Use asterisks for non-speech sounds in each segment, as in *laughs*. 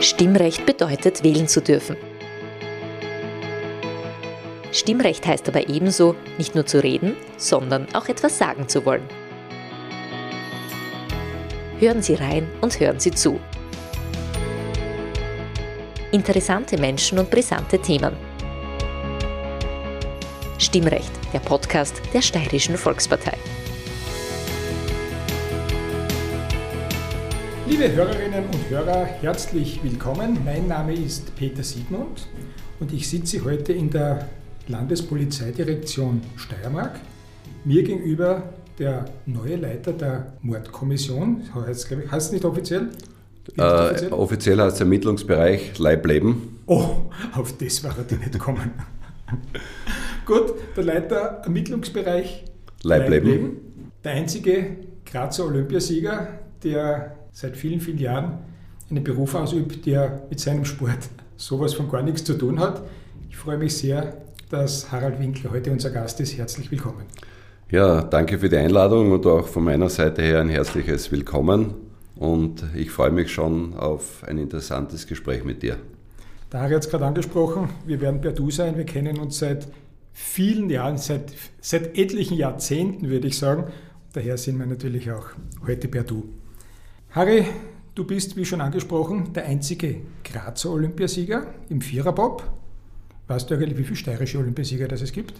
Stimmrecht bedeutet, wählen zu dürfen. Stimmrecht heißt aber ebenso, nicht nur zu reden, sondern auch etwas sagen zu wollen. Hören Sie rein und hören Sie zu. Interessante Menschen und brisante Themen. Stimmrecht, der Podcast der Steirischen Volkspartei. Liebe Hörerinnen und Hörer, herzlich willkommen. Mein Name ist Peter Siegmund und ich sitze heute in der Landespolizeidirektion Steiermark. Mir gegenüber der neue Leiter der Mordkommission, heißt es nicht offiziell? Äh, offiziell? offiziell heißt es Ermittlungsbereich Leibleben. Oh, auf das war er nicht kommen. *laughs* Gut, der Leiter Ermittlungsbereich Leibleben. Leibleben. Der einzige Grazer Olympiasieger, der seit vielen, vielen Jahren einen Beruf ausübt, der mit seinem Sport *laughs* sowas von gar nichts zu tun hat. Ich freue mich sehr, dass Harald Winkler heute unser Gast ist. Herzlich willkommen. Ja, danke für die Einladung und auch von meiner Seite her ein herzliches Willkommen. Und ich freue mich schon auf ein interessantes Gespräch mit dir. Harald hat es gerade angesprochen, wir werden per Du sein. Wir kennen uns seit vielen Jahren, seit, seit etlichen Jahrzehnten, würde ich sagen. Daher sind wir natürlich auch heute per Du. Harry, du bist, wie schon angesprochen, der einzige Grazer Olympiasieger im Viererbob. Weißt du eigentlich, wie viele steirische Olympiasieger das es gibt?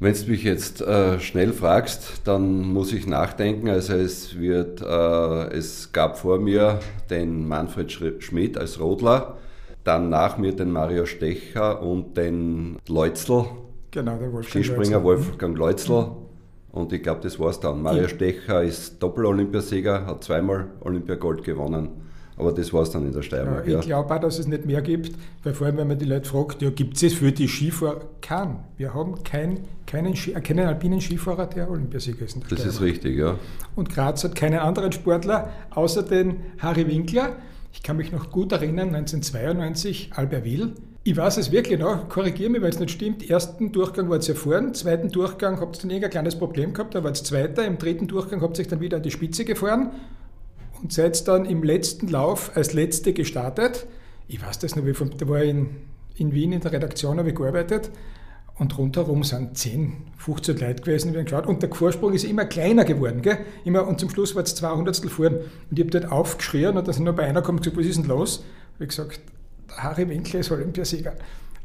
Wenn du mich jetzt äh, schnell fragst, dann muss ich nachdenken. Also es wird, äh, es gab vor mir den Manfred Schmidt als Rodler, dann nach mir den Mario Stecher und den Leutzel. Genau, der Wolfgang Skispringer Leutzel. Wolfgang Leutzel. Und ich glaube, das war es dann. Mario Stecher ist Doppel-Olympiasieger, hat zweimal Olympiagold gewonnen. Aber das war es dann in der Steiermark. Ja, ich glaube auch, dass es nicht mehr gibt, weil vor allem, wenn man die Leute fragt, ja, gibt es für die Skifahrer? Kein. Wir haben kein, keinen, äh, keinen alpinen Skifahrer, der Olympiasieger ist. das ist richtig, ja. Und Graz hat keinen anderen Sportler, außer den Harry Winkler. Ich kann mich noch gut erinnern, 1992, Albertville ich weiß es wirklich noch, korrigiere mich, weil es nicht stimmt. Ersten Durchgang war es ja vorn, zweiten Durchgang habt ihr dann irgendein kleines Problem gehabt, da war es zweiter, im dritten Durchgang habt ihr euch dann wieder an die Spitze gefahren und seid dann im letzten Lauf als Letzte gestartet. Ich weiß das noch, wie da war ich in, in Wien in der Redaktion, habe ich gearbeitet und rundherum sind 10, 15 Leute gewesen, wie geschaut. Und der Vorsprung ist immer kleiner geworden. Gell? Immer, und zum Schluss war es 200 vorn. Und ich habe dort aufgeschrien und da sind nur bei einer gekommen und gesagt, was ist denn los? Ich gesagt, Harry Winkler ist Olympiasieger.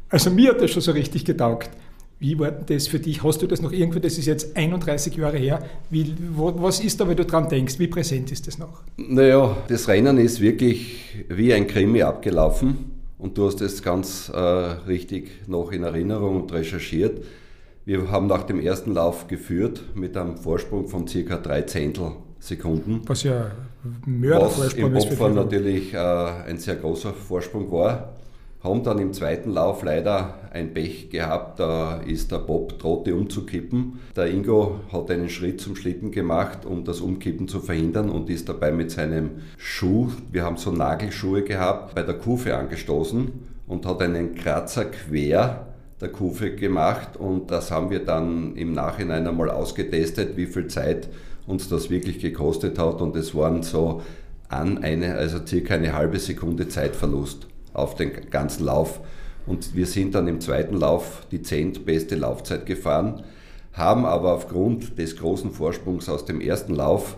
Also mir hat das schon so richtig getaugt. Wie war denn das für dich? Hast du das noch irgendwie, das ist jetzt 31 Jahre her, wie, wo, was ist da, wenn du dran denkst? Wie präsent ist das noch? Naja, das Rennen ist wirklich wie ein Krimi abgelaufen und du hast es ganz äh, richtig noch in Erinnerung und recherchiert. Wir haben nach dem ersten Lauf geführt mit einem Vorsprung von circa drei Zehntel Sekunden. Was ja. Was im Opfer natürlich äh, ein sehr großer Vorsprung war. Haben dann im zweiten Lauf leider ein Pech gehabt, da ist der Bob drohte umzukippen. Der Ingo hat einen Schritt zum Schlitten gemacht, um das Umkippen zu verhindern und ist dabei mit seinem Schuh, wir haben so Nagelschuhe gehabt, bei der Kufe angestoßen und hat einen Kratzer quer der Kufe gemacht und das haben wir dann im Nachhinein einmal ausgetestet, wie viel Zeit uns das wirklich gekostet hat und es waren so an eine, also circa eine halbe Sekunde Zeitverlust auf den ganzen Lauf. Und wir sind dann im zweiten Lauf die zehntbeste Laufzeit gefahren, haben aber aufgrund des großen Vorsprungs aus dem ersten Lauf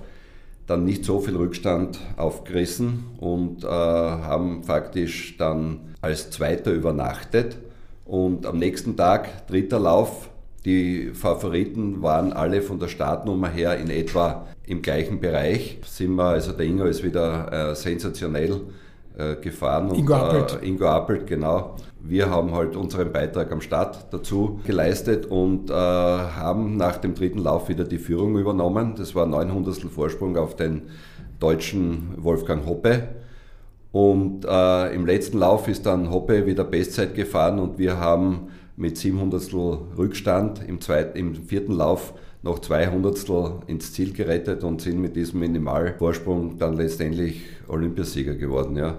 dann nicht so viel Rückstand aufgerissen und äh, haben faktisch dann als Zweiter übernachtet. Und am nächsten Tag, dritter Lauf, die Favoriten waren alle von der Startnummer her in etwa im gleichen Bereich. Sind wir, also der Ingo ist wieder äh, sensationell äh, gefahren. Ingo Appelt. Äh, Ingo Appelt, genau. Wir haben halt unseren Beitrag am Start dazu geleistet und äh, haben nach dem dritten Lauf wieder die Führung übernommen. Das war 900 Vorsprung auf den deutschen Wolfgang Hoppe. Und äh, im letzten Lauf ist dann Hoppe wieder Bestzeit gefahren und wir haben mit 700 Rückstand im, zweiten, im vierten Lauf noch 200 ins Ziel gerettet und sind mit diesem Minimalvorsprung dann letztendlich Olympiasieger geworden. Ja.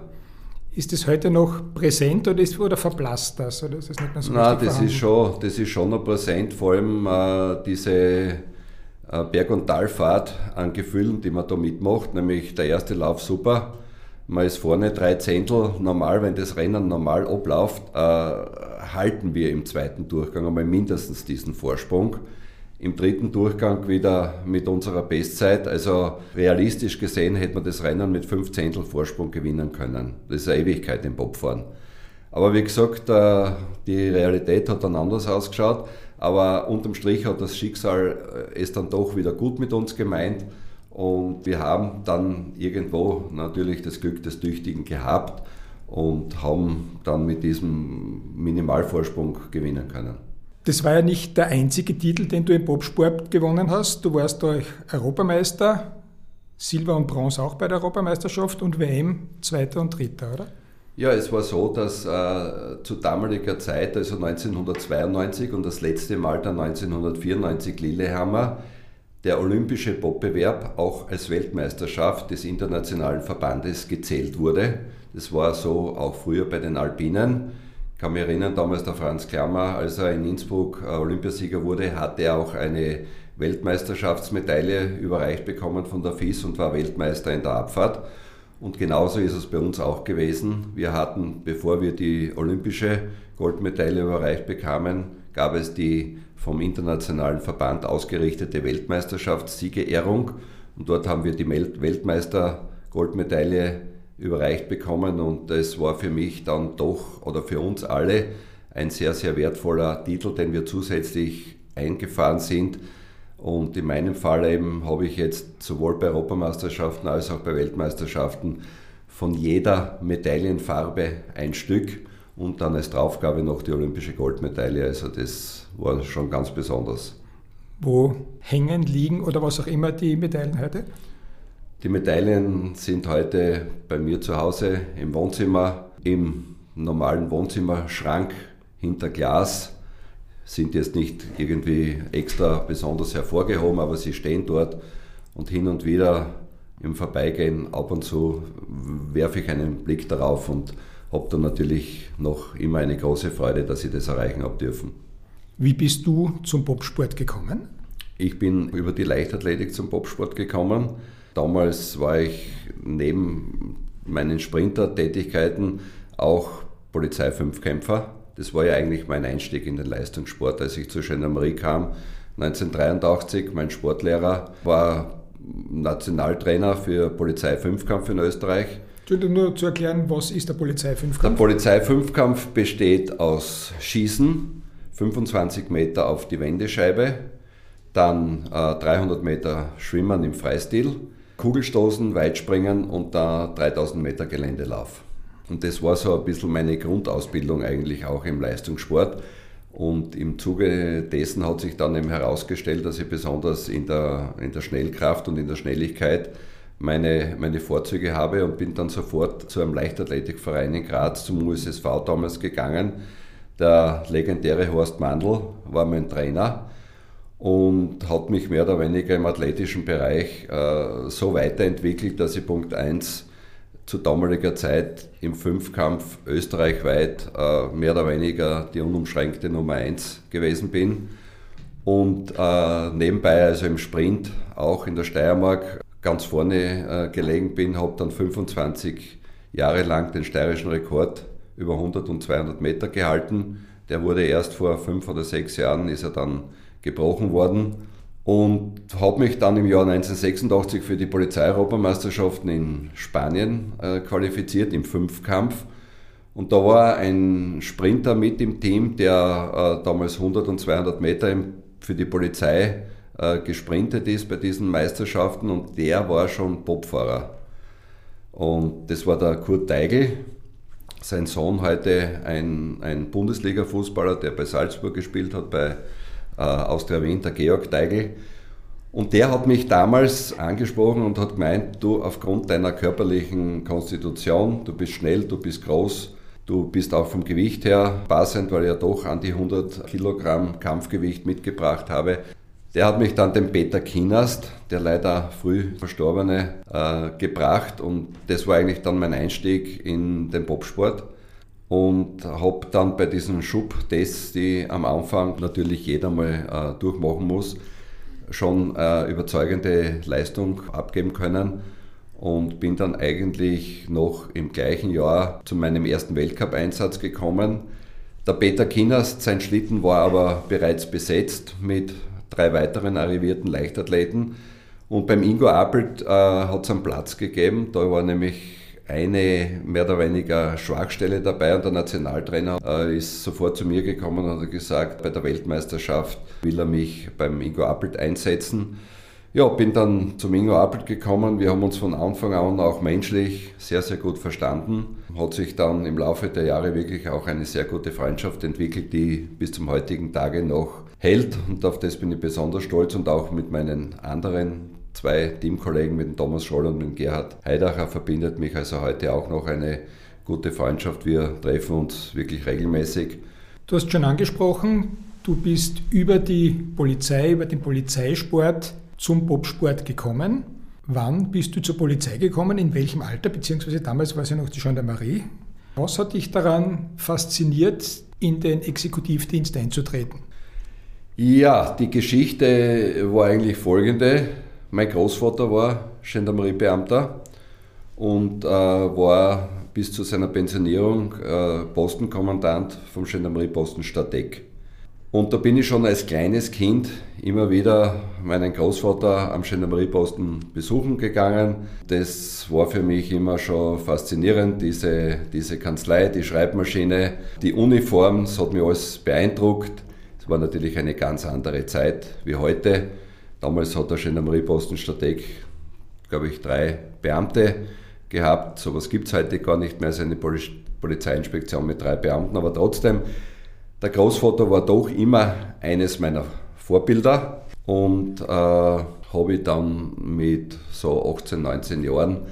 Ist das heute noch präsent oder, ist, oder verblasst das? Oder ist das nicht mehr so Nein, das ist, schon, das ist schon noch präsent, vor allem äh, diese äh, Berg- und Talfahrt an Gefühlen, die man da mitmacht, nämlich der erste Lauf super, man ist vorne drei Zehntel normal, wenn das Rennen normal abläuft, äh, halten wir im zweiten Durchgang einmal mindestens diesen Vorsprung. Im dritten Durchgang wieder mit unserer Bestzeit. Also realistisch gesehen hätte man das Rennen mit fünf Zehntel Vorsprung gewinnen können. Das ist eine Ewigkeit im Bobfahren. Aber wie gesagt, äh, die Realität hat dann anders ausgeschaut. Aber unterm Strich hat das Schicksal äh, es dann doch wieder gut mit uns gemeint. Und wir haben dann irgendwo natürlich das Glück des Tüchtigen gehabt und haben dann mit diesem Minimalvorsprung gewinnen können. Das war ja nicht der einzige Titel, den du im Bobsport gewonnen hast. Du warst da Europameister, Silber und Bronze auch bei der Europameisterschaft und WM Zweiter und Dritter, oder? Ja, es war so, dass äh, zu damaliger Zeit, also 1992 und das letzte Mal dann 1994 Lillehammer, der olympische Wettbewerb auch als Weltmeisterschaft des internationalen Verbandes gezählt wurde. Das war so auch früher bei den Alpinen. Ich kann mich erinnern, damals der Franz Klammer, als er in Innsbruck äh, Olympiasieger wurde, hatte er auch eine Weltmeisterschaftsmedaille überreicht bekommen von der FIS und war Weltmeister in der Abfahrt. Und genauso ist es bei uns auch gewesen. Wir hatten, bevor wir die olympische Goldmedaille überreicht bekamen, gab es die vom Internationalen Verband ausgerichtete Weltmeisterschaftssiegerehrung. Und dort haben wir die Weltmeister-Goldmedaille überreicht bekommen. Und das war für mich dann doch oder für uns alle ein sehr, sehr wertvoller Titel, den wir zusätzlich eingefahren sind. Und in meinem Fall eben habe ich jetzt sowohl bei Europameisterschaften als auch bei Weltmeisterschaften von jeder Medaillenfarbe ein Stück und dann als Draufgabe noch die olympische Goldmedaille. Also das war schon ganz besonders. Wo hängen, liegen oder was auch immer die Medaillen heute? Die Medaillen sind heute bei mir zu Hause im Wohnzimmer, im normalen Wohnzimmerschrank hinter Glas. Sind jetzt nicht irgendwie extra besonders hervorgehoben, aber sie stehen dort und hin und wieder im Vorbeigehen ab und zu werfe ich einen Blick darauf und habe dann natürlich noch immer eine große Freude, dass ich das erreichen habe dürfen. Wie bist du zum Bobsport gekommen? Ich bin über die Leichtathletik zum Bobsport gekommen. Damals war ich neben meinen Sprinter-Tätigkeiten auch Polizei-Fünfkämpfer. Das war ja eigentlich mein Einstieg in den Leistungssport, als ich zur Gendarmerie kam. 1983, mein Sportlehrer war Nationaltrainer für Polizei-Fünfkampf in Österreich nur zu erklären, was ist der Polizeifünfkampf? Der Polizeifünfkampf besteht aus Schießen, 25 Meter auf die Wendescheibe, dann äh, 300 Meter Schwimmen im Freistil, Kugelstoßen, Weitspringen und da 3000 Meter Geländelauf. Und das war so ein bisschen meine Grundausbildung eigentlich auch im Leistungssport. Und im Zuge dessen hat sich dann eben herausgestellt, dass ich besonders in der, in der Schnellkraft und in der Schnelligkeit meine, meine Vorzüge habe und bin dann sofort zu einem Leichtathletikverein in Graz, zum USSV damals gegangen. Der legendäre Horst Mandl war mein Trainer und hat mich mehr oder weniger im athletischen Bereich äh, so weiterentwickelt, dass ich Punkt 1 zu damaliger Zeit im Fünfkampf österreichweit äh, mehr oder weniger die unumschränkte Nummer 1 gewesen bin. Und äh, nebenbei, also im Sprint, auch in der Steiermark, ganz vorne äh, gelegen bin, habe dann 25 Jahre lang den steirischen Rekord über 100 und 200 Meter gehalten. Der wurde erst vor fünf oder sechs Jahren ist er dann gebrochen worden und habe mich dann im Jahr 1986 für die Polizeieuropameisterschaften in Spanien äh, qualifiziert im Fünfkampf. Und da war ein Sprinter mit im Team, der äh, damals 100 und 200 Meter für die Polizei äh, gesprintet ist bei diesen Meisterschaften und der war schon Bobfahrer. Und das war der Kurt Teigl, sein Sohn heute ein, ein Bundesliga-Fußballer, der bei Salzburg gespielt hat, bei äh, Austria Wien, der Georg Teigl. Und der hat mich damals angesprochen und hat gemeint, du aufgrund deiner körperlichen Konstitution, du bist schnell, du bist groß, du bist auch vom Gewicht her passend, weil ich ja doch an die 100 Kilogramm Kampfgewicht mitgebracht habe. Der hat mich dann den Peter Kinast, der leider früh verstorbene, äh, gebracht und das war eigentlich dann mein Einstieg in den Bobsport und habe dann bei diesen Schubtests, die am Anfang natürlich jeder mal äh, durchmachen muss, schon äh, überzeugende Leistung abgeben können und bin dann eigentlich noch im gleichen Jahr zu meinem ersten Weltcup-Einsatz gekommen. Der Peter Kinners, sein Schlitten war aber bereits besetzt mit drei weiteren arrivierten Leichtathleten. Und beim Ingo Appelt äh, hat es einen Platz gegeben. Da war nämlich eine mehr oder weniger Schwachstelle dabei und der Nationaltrainer äh, ist sofort zu mir gekommen und hat gesagt, bei der Weltmeisterschaft will er mich beim Ingo Appelt einsetzen. Ja, bin dann zum Ingo Appelt gekommen. Wir haben uns von Anfang an auch menschlich sehr, sehr gut verstanden. Hat sich dann im Laufe der Jahre wirklich auch eine sehr gute Freundschaft entwickelt, die bis zum heutigen Tage noch hält. Und auf das bin ich besonders stolz und auch mit meinen anderen zwei Teamkollegen, mit dem Thomas Scholl und mit Gerhard Heidacher, verbindet mich also heute auch noch eine gute Freundschaft. Wir treffen uns wirklich regelmäßig. Du hast schon angesprochen, du bist über die Polizei, über den Polizeisport zum Bobsport gekommen. Wann bist du zur Polizei gekommen? In welchem Alter? Beziehungsweise damals war es ja noch die Gendarmerie. Was hat dich daran fasziniert, in den Exekutivdienst einzutreten? Ja, die Geschichte war eigentlich folgende. Mein Großvater war Gendarmeriebeamter und äh, war bis zu seiner Pensionierung äh, Postenkommandant vom Gendarmerieposten Stadteck. Und da bin ich schon als kleines Kind immer wieder meinen Großvater am Gendarmerieposten besuchen gegangen. Das war für mich immer schon faszinierend, diese, diese Kanzlei, die Schreibmaschine, die Uniform, das hat mich alles beeindruckt. Es war natürlich eine ganz andere Zeit wie heute. Damals hat der Gendarmerieposten Strateg, glaube ich, drei Beamte gehabt. So etwas gibt es heute gar nicht mehr, ist eine Polizeiinspektion mit drei Beamten, aber trotzdem, der Großvater war doch immer eines meiner Vorbilder und äh, habe ich dann mit so 18, 19 Jahren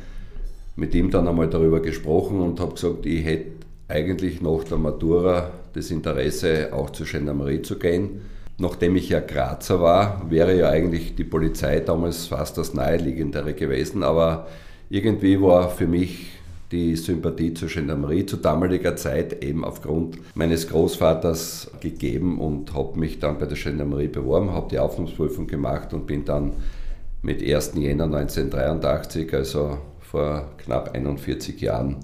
mit ihm dann einmal darüber gesprochen und habe gesagt, ich hätte eigentlich nach der Matura das Interesse, auch zur Gendarmerie zu gehen. Nachdem ich ja Grazer war, wäre ja eigentlich die Polizei damals fast das Naheliegendere gewesen, aber irgendwie war für mich die Sympathie zur Gendarmerie zu damaliger Zeit eben aufgrund meines Großvaters gegeben und habe mich dann bei der Gendarmerie beworben, habe die Aufnahmeprüfung gemacht und bin dann mit 1. Jänner 1983, also vor knapp 41 Jahren,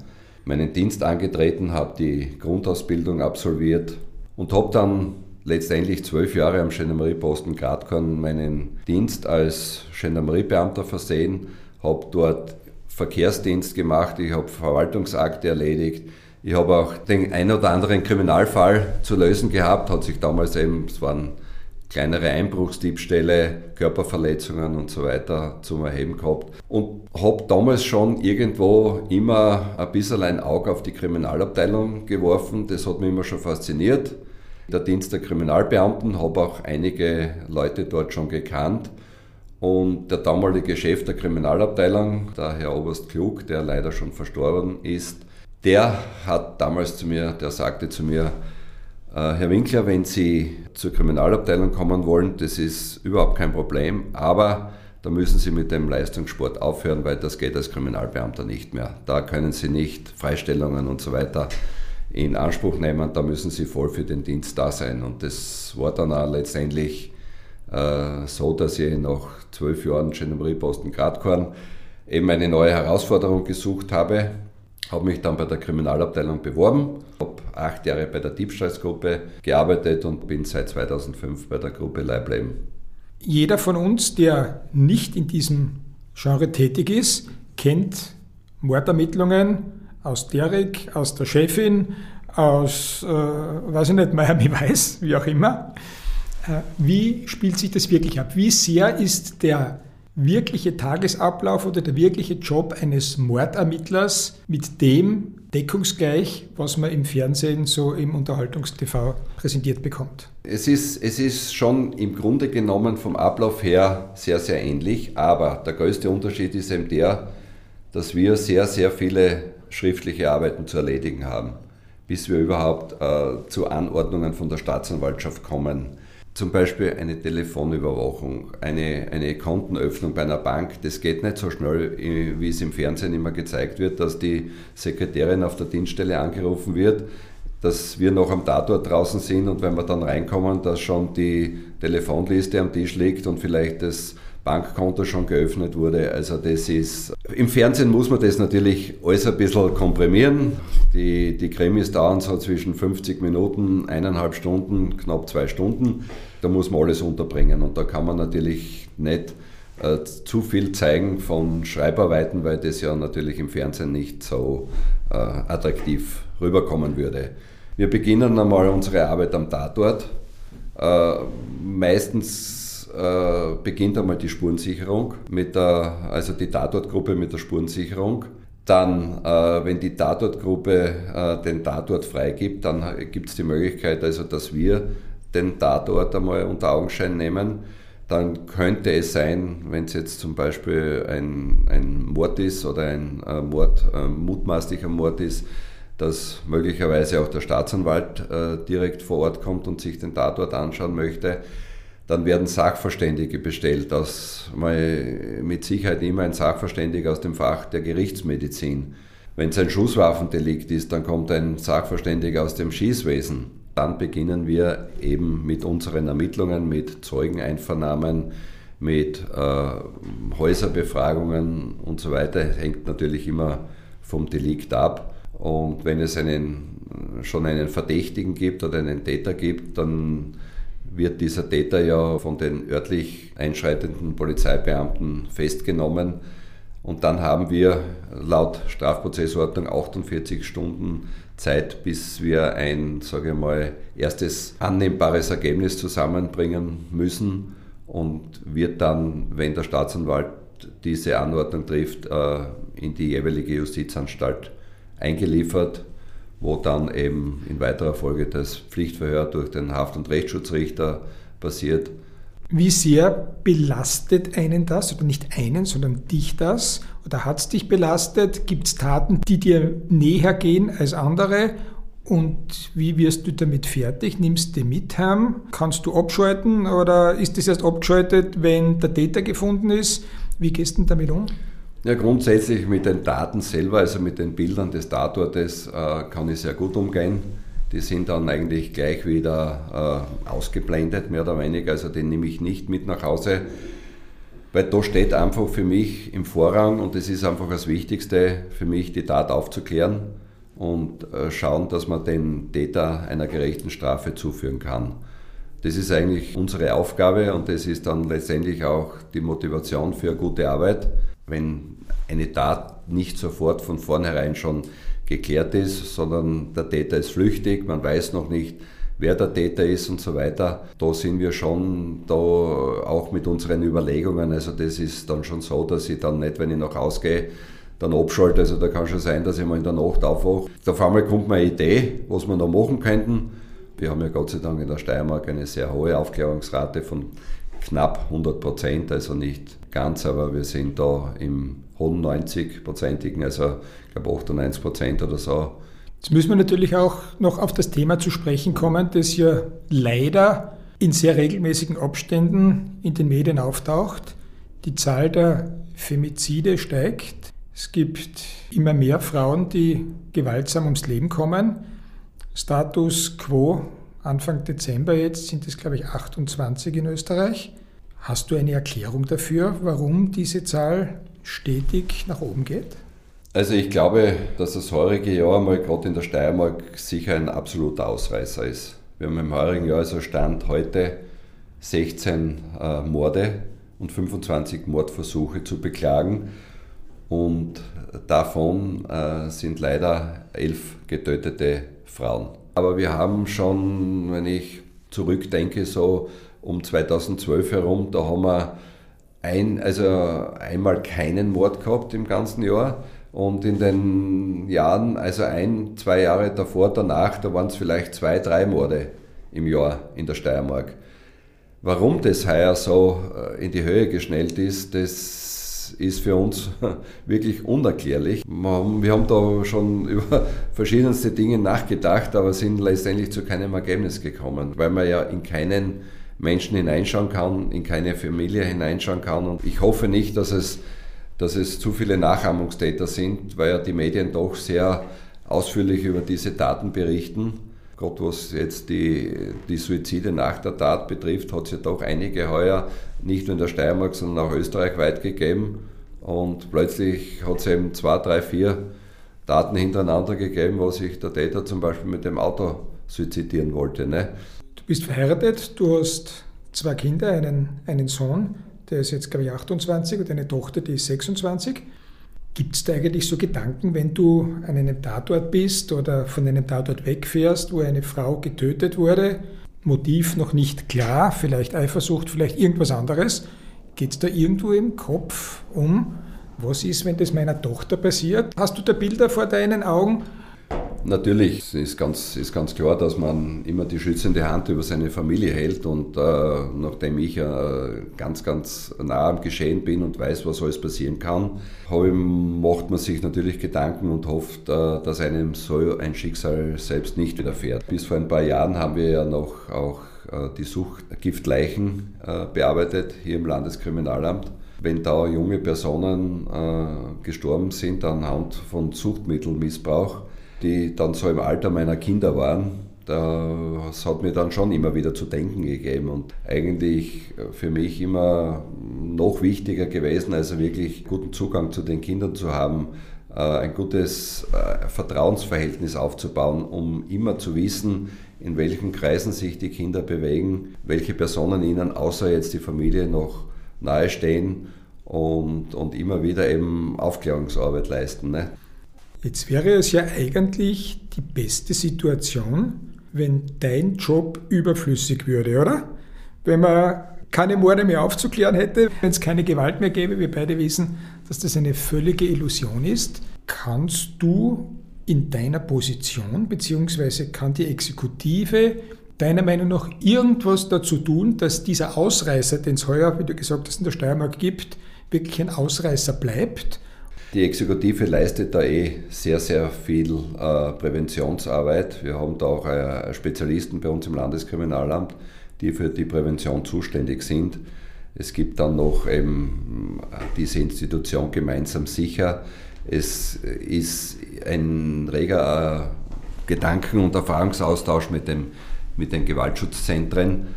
meinen Dienst angetreten, habe die Grundausbildung absolviert und habe dann letztendlich zwölf Jahre am Gendarmerieposten Gradkorn meinen Dienst als Gendarmeriebeamter versehen, habe dort Verkehrsdienst gemacht, ich habe Verwaltungsakte erledigt, ich habe auch den ein oder anderen Kriminalfall zu lösen gehabt, hat sich damals eben, es waren kleinere Einbruchsdiebstähle, Körperverletzungen und so weiter zum Erheben gehabt. Und habe damals schon irgendwo immer ein bisschen ein Auge auf die Kriminalabteilung geworfen. Das hat mich immer schon fasziniert der Dienst der Kriminalbeamten, habe auch einige Leute dort schon gekannt. Und der damalige Chef der Kriminalabteilung, der Herr Oberst Klug, der leider schon verstorben ist, der hat damals zu mir, der sagte zu mir, äh, Herr Winkler, wenn Sie zur Kriminalabteilung kommen wollen, das ist überhaupt kein Problem, aber da müssen Sie mit dem Leistungssport aufhören, weil das geht als Kriminalbeamter nicht mehr. Da können Sie nicht Freistellungen und so weiter in Anspruch nehmen, da müssen sie voll für den Dienst da sein. Und das war dann auch letztendlich äh, so, dass ich nach zwölf Jahren Gendarmerieposten Gradkorn eben eine neue Herausforderung gesucht habe. Habe mich dann bei der Kriminalabteilung beworben, habe acht Jahre bei der Diebstahlsgruppe gearbeitet und bin seit 2005 bei der Gruppe Leibleben. Jeder von uns, der nicht in diesem Genre tätig ist, kennt Mordermittlungen, aus Derek, aus der Chefin, aus, äh, weiß ich nicht, Miami Weiß, wie auch immer. Äh, wie spielt sich das wirklich ab? Wie sehr ist der wirkliche Tagesablauf oder der wirkliche Job eines Mordermittlers mit dem deckungsgleich, was man im Fernsehen so im Unterhaltungstv präsentiert bekommt? Es ist, es ist schon im Grunde genommen vom Ablauf her sehr, sehr ähnlich, aber der größte Unterschied ist eben der, dass wir sehr, sehr viele schriftliche Arbeiten zu erledigen haben, bis wir überhaupt äh, zu Anordnungen von der Staatsanwaltschaft kommen. Zum Beispiel eine Telefonüberwachung, eine, eine Kontenöffnung bei einer Bank. Das geht nicht so schnell, wie es im Fernsehen immer gezeigt wird, dass die Sekretärin auf der Dienststelle angerufen wird, dass wir noch am Tatort draußen sind und wenn wir dann reinkommen, dass schon die Telefonliste am Tisch liegt und vielleicht das Bankkonto schon geöffnet wurde. Also das ist Im Fernsehen muss man das natürlich alles ein bisschen komprimieren. Die, die Krimis dauern so zwischen 50 Minuten, eineinhalb Stunden, knapp zwei Stunden. Da muss man alles unterbringen und da kann man natürlich nicht äh, zu viel zeigen von Schreibarbeiten, weil das ja natürlich im Fernsehen nicht so äh, attraktiv rüberkommen würde. Wir beginnen einmal unsere Arbeit am Tatort. Äh, meistens äh, beginnt einmal die Spurensicherung, mit der, also die Tatortgruppe mit der Spurensicherung. Dann, äh, wenn die Tatortgruppe äh, den Tatort freigibt, dann gibt es die Möglichkeit, also, dass wir den Tatort einmal unter Augenschein nehmen. Dann könnte es sein, wenn es jetzt zum Beispiel ein, ein Mord ist oder ein äh, Mord, äh, mutmaßlicher Mord ist, dass möglicherweise auch der Staatsanwalt äh, direkt vor Ort kommt und sich den Tatort anschauen möchte. Dann werden Sachverständige bestellt, aus, mit Sicherheit immer ein Sachverständiger aus dem Fach der Gerichtsmedizin. Wenn es ein Schusswaffendelikt ist, dann kommt ein Sachverständiger aus dem Schießwesen. Dann beginnen wir eben mit unseren Ermittlungen, mit Zeugeneinvernahmen, mit äh, Häuserbefragungen und so weiter. Hängt natürlich immer vom Delikt ab. Und wenn es einen, schon einen Verdächtigen gibt oder einen Täter gibt, dann wird dieser Täter ja von den örtlich einschreitenden Polizeibeamten festgenommen. Und dann haben wir laut Strafprozessordnung 48 Stunden Zeit, bis wir ein, sage ich mal, erstes annehmbares Ergebnis zusammenbringen müssen und wird dann, wenn der Staatsanwalt diese Anordnung trifft, äh, in die jeweilige Justizanstalt eingeliefert wo dann eben in weiterer Folge das Pflichtverhör durch den Haft- und Rechtsschutzrichter passiert. Wie sehr belastet einen das, oder nicht einen, sondern dich das? Oder hat es dich belastet? Gibt es Taten, die dir näher gehen als andere? Und wie wirst du damit fertig? Nimmst du mit heim? Kannst du abschalten oder ist das erst abgeschaltet, wenn der Täter gefunden ist? Wie gehst du damit um? Ja, grundsätzlich mit den Daten selber, also mit den Bildern des Tatortes, äh, kann ich sehr gut umgehen. Die sind dann eigentlich gleich wieder äh, ausgeblendet, mehr oder weniger. Also den nehme ich nicht mit nach Hause, weil da steht einfach für mich im Vorrang und es ist einfach das Wichtigste für mich, die Tat aufzuklären und äh, schauen, dass man den Täter einer gerechten Strafe zuführen kann. Das ist eigentlich unsere Aufgabe und das ist dann letztendlich auch die Motivation für eine gute Arbeit wenn eine Tat nicht sofort von vornherein schon geklärt ist, sondern der Täter ist flüchtig, man weiß noch nicht, wer der Täter ist und so weiter. Da sind wir schon da auch mit unseren Überlegungen. Also das ist dann schon so, dass ich dann nicht, wenn ich noch ausgehe, dann abschalte. Also da kann schon sein, dass ich mal in der Nacht aufwache. Auf einmal kommt mir eine Idee, was wir noch machen könnten. Wir haben ja Gott sei Dank in der Steiermark eine sehr hohe Aufklärungsrate von knapp 100 Prozent, also nicht ganz, aber wir sind da im hohen 90-prozentigen, also ich glaube 98 Prozent oder so. Jetzt müssen wir natürlich auch noch auf das Thema zu sprechen kommen, das ja leider in sehr regelmäßigen Abständen in den Medien auftaucht. Die Zahl der Femizide steigt. Es gibt immer mehr Frauen, die gewaltsam ums Leben kommen. Status quo Anfang Dezember jetzt sind es, glaube ich, 28 in Österreich. Hast du eine Erklärung dafür, warum diese Zahl stetig nach oben geht? Also ich glaube, dass das heurige Jahr mal gerade in der Steiermark sicher ein absoluter Ausreißer ist. Wir haben im heurigen Jahr also Stand heute 16 äh, Morde und 25 Mordversuche zu beklagen und davon äh, sind leider elf getötete Frauen. Aber wir haben schon, wenn ich zurückdenke, so um 2012 herum, da haben wir ein, also einmal keinen Mord gehabt im ganzen Jahr. Und in den Jahren, also ein, zwei Jahre davor, danach, da waren es vielleicht zwei, drei Morde im Jahr in der Steiermark. Warum das heuer so äh, in die Höhe geschnellt ist, das ist für uns *laughs* wirklich unerklärlich. Wir haben da schon *laughs* über verschiedenste Dinge nachgedacht, aber sind letztendlich zu keinem Ergebnis gekommen, weil man ja in keinen Menschen hineinschauen kann, in keine Familie hineinschauen kann. Und ich hoffe nicht, dass es, dass es zu viele Nachahmungstäter sind, weil ja die Medien doch sehr ausführlich über diese Taten berichten. Gott, was jetzt die, die Suizide nach der Tat betrifft, hat es ja doch einige heuer nicht nur in der Steiermark, sondern auch österreichweit gegeben. und plötzlich hat es eben zwei, drei, vier Daten hintereinander gegeben, wo sich der Täter zum Beispiel mit dem Auto suizidieren wollte. Ne? Bist verheiratet, du hast zwei Kinder, einen, einen Sohn, der ist jetzt, glaube ich, 28 und eine Tochter, die ist 26. Gibt es da eigentlich so Gedanken, wenn du an einem Tatort bist oder von einem Tatort wegfährst, wo eine Frau getötet wurde, Motiv noch nicht klar, vielleicht Eifersucht, vielleicht irgendwas anderes, geht es da irgendwo im Kopf um, was ist, wenn das meiner Tochter passiert? Hast du da Bilder vor deinen Augen? Natürlich ist ganz, ist ganz klar, dass man immer die schützende Hand über seine Familie hält und äh, nachdem ich äh, ganz, ganz nah am Geschehen bin und weiß, was alles passieren kann, macht man sich natürlich Gedanken und hofft, äh, dass einem so ein Schicksal selbst nicht widerfährt. Bis vor ein paar Jahren haben wir ja noch auch äh, die Suchtgiftleichen äh, bearbeitet hier im Landeskriminalamt wenn da junge Personen äh, gestorben sind anhand von Suchtmittelmissbrauch, die dann so im Alter meiner Kinder waren, das hat mir dann schon immer wieder zu denken gegeben und eigentlich für mich immer noch wichtiger gewesen, also wirklich guten Zugang zu den Kindern zu haben, äh, ein gutes äh, Vertrauensverhältnis aufzubauen, um immer zu wissen, in welchen Kreisen sich die Kinder bewegen, welche Personen ihnen außer jetzt die Familie noch nahestehen und, und immer wieder eben Aufklärungsarbeit leisten. Ne? Jetzt wäre es ja eigentlich die beste Situation, wenn dein Job überflüssig würde, oder? Wenn man keine Morde mehr aufzuklären hätte, wenn es keine Gewalt mehr gäbe, wir beide wissen, dass das eine völlige Illusion ist, kannst du in deiner Position, beziehungsweise kann die Exekutive deiner Meinung nach irgendwas dazu tun, dass dieser Ausreißer, den es heuer, wie du gesagt hast, in der Steiermark gibt, wirklich ein Ausreißer bleibt? Die Exekutive leistet da eh sehr, sehr viel äh, Präventionsarbeit. Wir haben da auch äh, Spezialisten bei uns im Landeskriminalamt, die für die Prävention zuständig sind. Es gibt dann noch eben äh, diese Institution gemeinsam sicher. Es ist ein reger äh, Gedanken- und Erfahrungsaustausch mit, dem, mit den Gewaltschutzzentren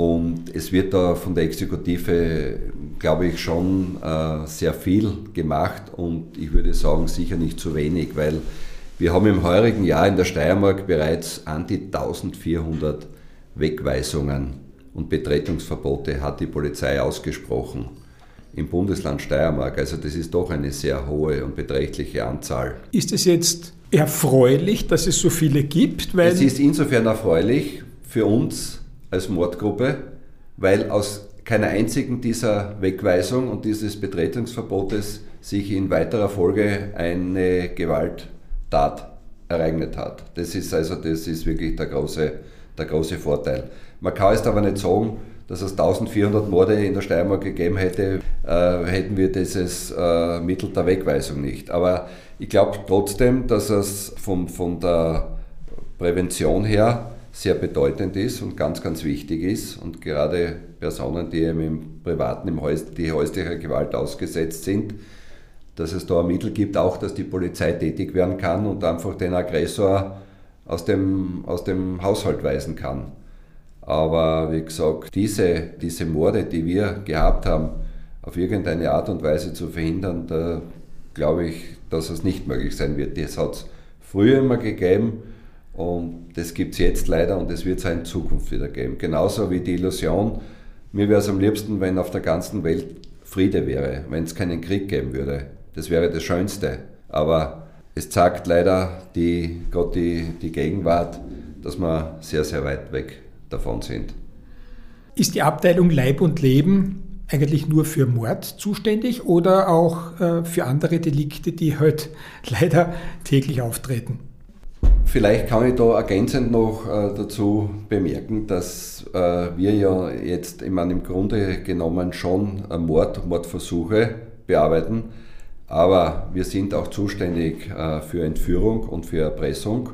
und es wird da von der Exekutive, glaube ich, schon äh, sehr viel gemacht und ich würde sagen, sicher nicht zu wenig, weil wir haben im heurigen Jahr in der Steiermark bereits an die 1400 Wegweisungen und Betretungsverbote hat die Polizei ausgesprochen im Bundesland Steiermark. Also das ist doch eine sehr hohe und beträchtliche Anzahl. Ist es jetzt erfreulich, dass es so viele gibt? Weil es ist insofern erfreulich für uns, als Mordgruppe, weil aus keiner einzigen dieser Wegweisung und dieses Betretungsverbotes sich in weiterer Folge eine Gewalttat ereignet hat. Das ist also das ist wirklich der große, der große Vorteil. Man kann es aber nicht sagen, dass es 1400 Morde in der Steiermark gegeben hätte, äh, hätten wir dieses äh, Mittel der Wegweisung nicht. Aber ich glaube trotzdem, dass es vom, von der Prävention her sehr bedeutend ist und ganz, ganz wichtig ist. Und gerade Personen, die im Privaten, im Häus die häuslicher Gewalt ausgesetzt sind, dass es da ein Mittel gibt, auch dass die Polizei tätig werden kann und einfach den Aggressor aus dem, aus dem Haushalt weisen kann. Aber wie gesagt, diese, diese Morde, die wir gehabt haben, auf irgendeine Art und Weise zu verhindern, da glaube ich, dass es nicht möglich sein wird. Das hat es früher immer gegeben und das gibt es jetzt leider und es wird es auch in Zukunft wieder geben. Genauso wie die Illusion, mir wäre es am liebsten, wenn auf der ganzen Welt Friede wäre, wenn es keinen Krieg geben würde. Das wäre das Schönste. Aber es zeigt leider die, Gott die, die Gegenwart, dass wir sehr, sehr weit weg davon sind. Ist die Abteilung Leib und Leben eigentlich nur für Mord zuständig oder auch äh, für andere Delikte, die halt *laughs* leider täglich auftreten? Vielleicht kann ich da ergänzend noch äh, dazu bemerken, dass äh, wir ja jetzt, meine, im Grunde genommen schon Mord, Mordversuche bearbeiten, aber wir sind auch zuständig äh, für Entführung und für Erpressung.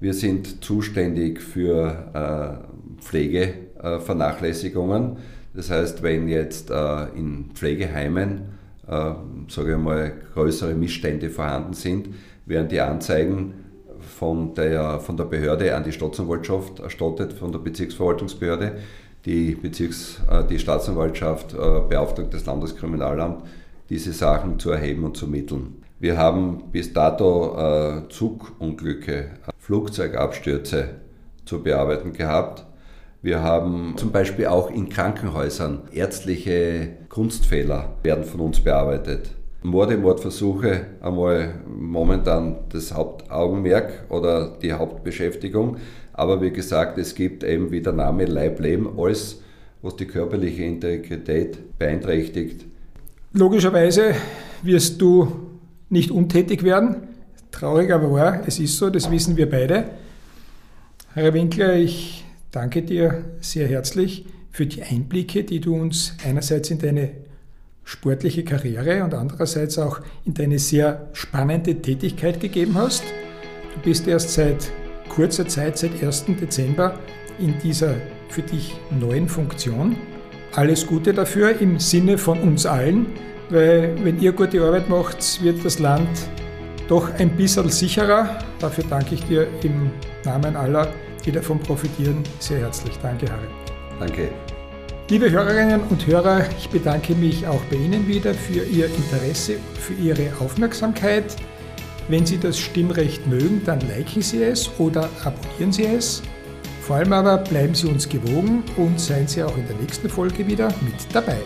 Wir sind zuständig für Pflegevernachlässigungen. Das heißt, wenn jetzt in Pflegeheimen, sage ich mal, größere Missstände vorhanden sind, werden die Anzeigen von der, von der Behörde an die Staatsanwaltschaft erstattet, von der Bezirksverwaltungsbehörde. Die, Bezirks, äh, die Staatsanwaltschaft äh, beauftragt das Landeskriminalamt diese Sachen zu erheben und zu mitteln. Wir haben bis dato äh, Zugunglücke, Flugzeugabstürze zu bearbeiten gehabt. Wir haben zum Beispiel auch in Krankenhäusern ärztliche Kunstfehler werden von uns bearbeitet. Morde, Mordversuche einmal momentan das Hauptaugenmerk oder die Hauptbeschäftigung. Aber wie gesagt, es gibt eben, wie der Name Leib, Leben, alles, was die körperliche Integrität beeinträchtigt. Logischerweise wirst du nicht untätig werden. Traurig aber wahr, es ist so, das wissen wir beide. Herr Winkler, ich danke dir sehr herzlich für die Einblicke, die du uns einerseits in deine sportliche Karriere und andererseits auch in deine sehr spannende Tätigkeit gegeben hast. Du bist erst seit kurzer Zeit, seit 1. Dezember, in dieser für dich neuen Funktion. Alles Gute dafür im Sinne von uns allen, weil wenn ihr gute Arbeit macht, wird das Land doch ein bisschen sicherer. Dafür danke ich dir im Namen aller, die davon profitieren, sehr herzlich. Danke, Harry. Danke. Liebe Hörerinnen und Hörer, ich bedanke mich auch bei Ihnen wieder für Ihr Interesse, für Ihre Aufmerksamkeit. Wenn Sie das Stimmrecht mögen, dann liken Sie es oder abonnieren Sie es. Vor allem aber bleiben Sie uns gewogen und seien Sie auch in der nächsten Folge wieder mit dabei.